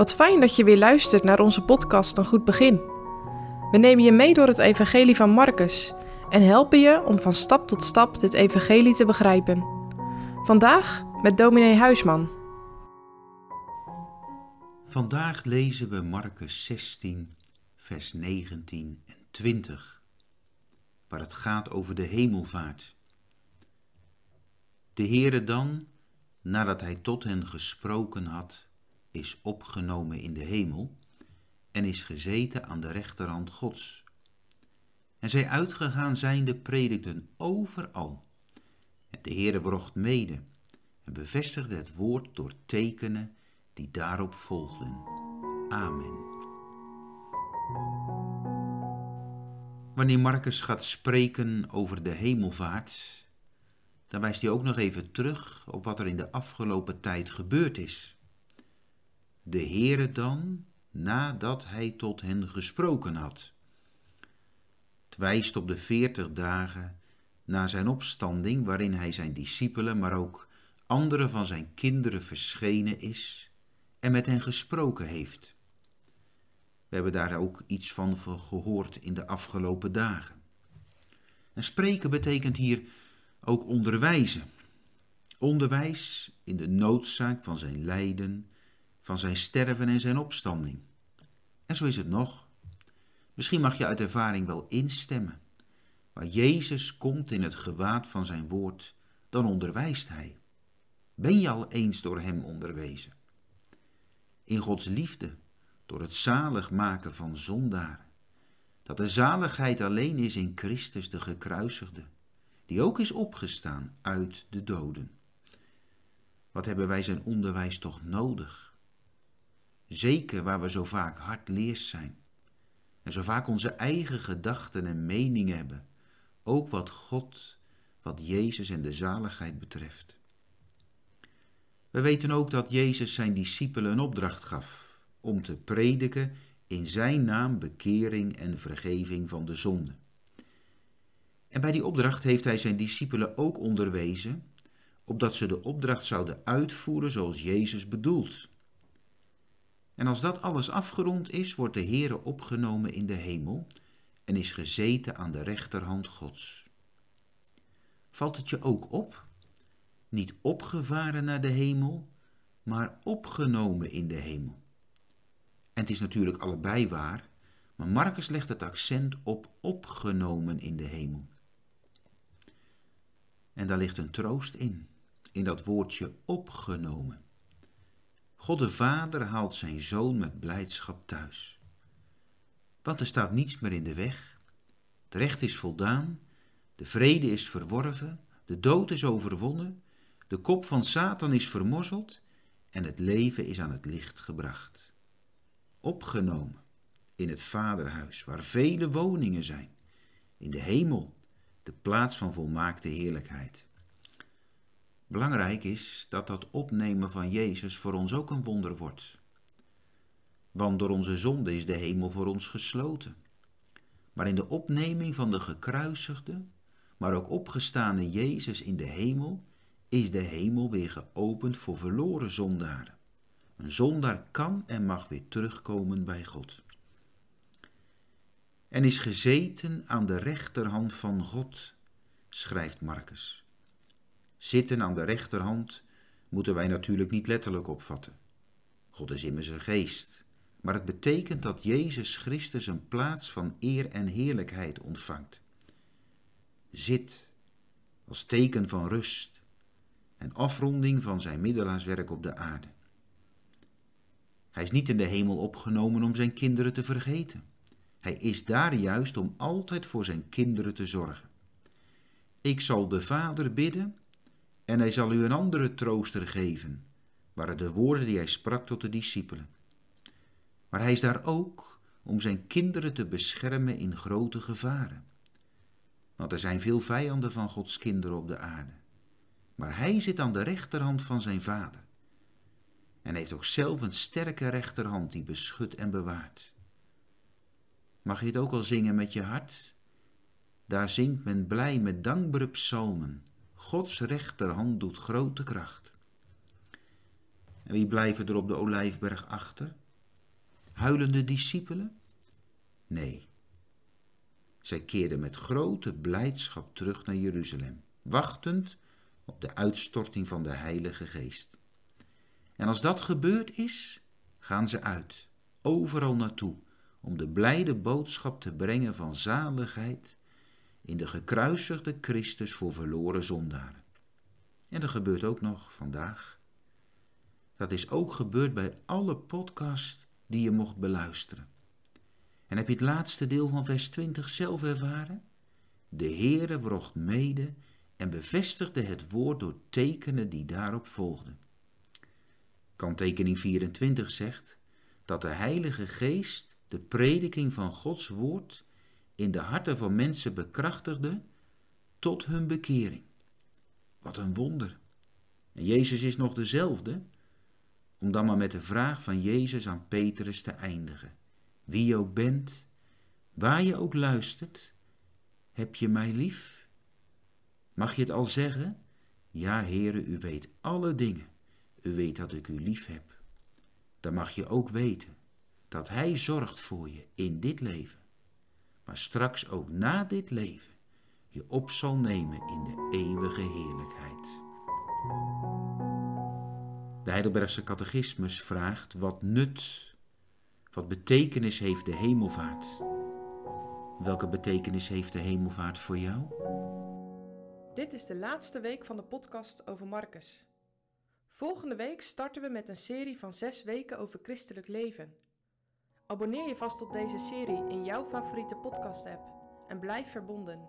Wat fijn dat je weer luistert naar onze podcast Een Goed Begin. We nemen je mee door het Evangelie van Marcus en helpen je om van stap tot stap dit Evangelie te begrijpen. Vandaag met dominee Huisman. Vandaag lezen we Marcus 16, vers 19 en 20, waar het gaat over de hemelvaart. De Heere dan, nadat hij tot hen gesproken had, is opgenomen in de hemel en is gezeten aan de rechterhand Gods. En zij uitgegaan zijnde predikten overal. En de Heere wrocht mede en bevestigde het woord door tekenen die daarop volgden. Amen. Wanneer Marcus gaat spreken over de hemelvaart, dan wijst hij ook nog even terug op wat er in de afgelopen tijd gebeurd is. De Heere dan, nadat hij tot hen gesproken had. Het wijst op de veertig dagen na zijn opstanding, waarin hij zijn discipelen, maar ook andere van zijn kinderen verschenen is en met hen gesproken heeft. We hebben daar ook iets van gehoord in de afgelopen dagen. En spreken betekent hier ook onderwijzen. Onderwijs in de noodzaak van zijn lijden, van zijn sterven en zijn opstanding. En zo is het nog. Misschien mag je uit ervaring wel instemmen. Waar Jezus komt in het gewaad van zijn woord, dan onderwijst hij. Ben je al eens door hem onderwezen? In Gods liefde, door het zalig maken van zondaren. Dat de zaligheid alleen is in Christus de gekruisigde, die ook is opgestaan uit de doden. Wat hebben wij zijn onderwijs toch nodig? Zeker waar we zo vaak hardleers zijn. En zo vaak onze eigen gedachten en meningen hebben. Ook wat God, wat Jezus en de zaligheid betreft. We weten ook dat Jezus zijn discipelen een opdracht gaf om te prediken in zijn naam bekering en vergeving van de zonde. En bij die opdracht heeft hij zijn discipelen ook onderwezen, opdat ze de opdracht zouden uitvoeren zoals Jezus bedoelt. En als dat alles afgerond is, wordt de Heere opgenomen in de hemel en is gezeten aan de rechterhand Gods. Valt het je ook op? Niet opgevaren naar de hemel, maar opgenomen in de hemel. En het is natuurlijk allebei waar, maar Marcus legt het accent op opgenomen in de hemel. En daar ligt een troost in, in dat woordje opgenomen. God de Vader haalt zijn zoon met blijdschap thuis. Want er staat niets meer in de weg. Het recht is voldaan, de vrede is verworven, de dood is overwonnen, de kop van Satan is vermorzeld en het leven is aan het licht gebracht. Opgenomen in het Vaderhuis, waar vele woningen zijn, in de hemel, de plaats van volmaakte heerlijkheid. Belangrijk is dat dat opnemen van Jezus voor ons ook een wonder wordt. Want door onze zonde is de hemel voor ons gesloten. Maar in de opneming van de gekruisigde, maar ook opgestane Jezus in de hemel, is de hemel weer geopend voor verloren zondaren. Een zondaar kan en mag weer terugkomen bij God. En is gezeten aan de rechterhand van God, schrijft Marcus. Zitten aan de rechterhand moeten wij natuurlijk niet letterlijk opvatten. God is immers een geest, maar het betekent dat Jezus Christus een plaats van eer en heerlijkheid ontvangt. Zit als teken van rust en afronding van zijn middelaarswerk op de aarde. Hij is niet in de hemel opgenomen om zijn kinderen te vergeten. Hij is daar juist om altijd voor zijn kinderen te zorgen. Ik zal de Vader bidden en hij zal u een andere trooster geven, waren de woorden die hij sprak tot de discipelen. Maar hij is daar ook om zijn kinderen te beschermen in grote gevaren. Want er zijn veel vijanden van Gods kinderen op de aarde. Maar hij zit aan de rechterhand van zijn vader. En heeft ook zelf een sterke rechterhand die beschut en bewaart. Mag je het ook al zingen met je hart? Daar zingt men blij met dankbare psalmen Gods rechterhand doet grote kracht. En wie blijven er op de olijfberg achter? huilende discipelen? Nee. Zij keerden met grote blijdschap terug naar Jeruzalem, wachtend op de uitstorting van de Heilige Geest. En als dat gebeurd is, gaan ze uit, overal naartoe, om de blijde boodschap te brengen van zaligheid in de gekruisigde Christus voor verloren zondaren. En dat gebeurt ook nog vandaag. Dat is ook gebeurd bij alle podcasts die je mocht beluisteren. En heb je het laatste deel van vers 20 zelf ervaren? De Heere wrocht mede en bevestigde het woord door tekenen die daarop volgden. Kanttekening 24 zegt dat de Heilige Geest de prediking van Gods woord in de harten van mensen bekrachtigde tot hun bekering. Wat een wonder. En Jezus is nog dezelfde, om dan maar met de vraag van Jezus aan Petrus te eindigen. Wie je ook bent, waar je ook luistert, heb je mij lief? Mag je het al zeggen? Ja, Heere, u weet alle dingen. U weet dat ik u lief heb. Dan mag je ook weten dat Hij zorgt voor je in dit leven, maar straks ook na dit leven je op zal nemen in de eeuwige heerlijkheid. De Heidelbergse catechismus vraagt wat nut, wat betekenis heeft de hemelvaart? Welke betekenis heeft de hemelvaart voor jou? Dit is de laatste week van de podcast over Marcus. Volgende week starten we met een serie van zes weken over christelijk leven. Abonneer je vast op deze serie in jouw favoriete podcast-app en blijf verbonden.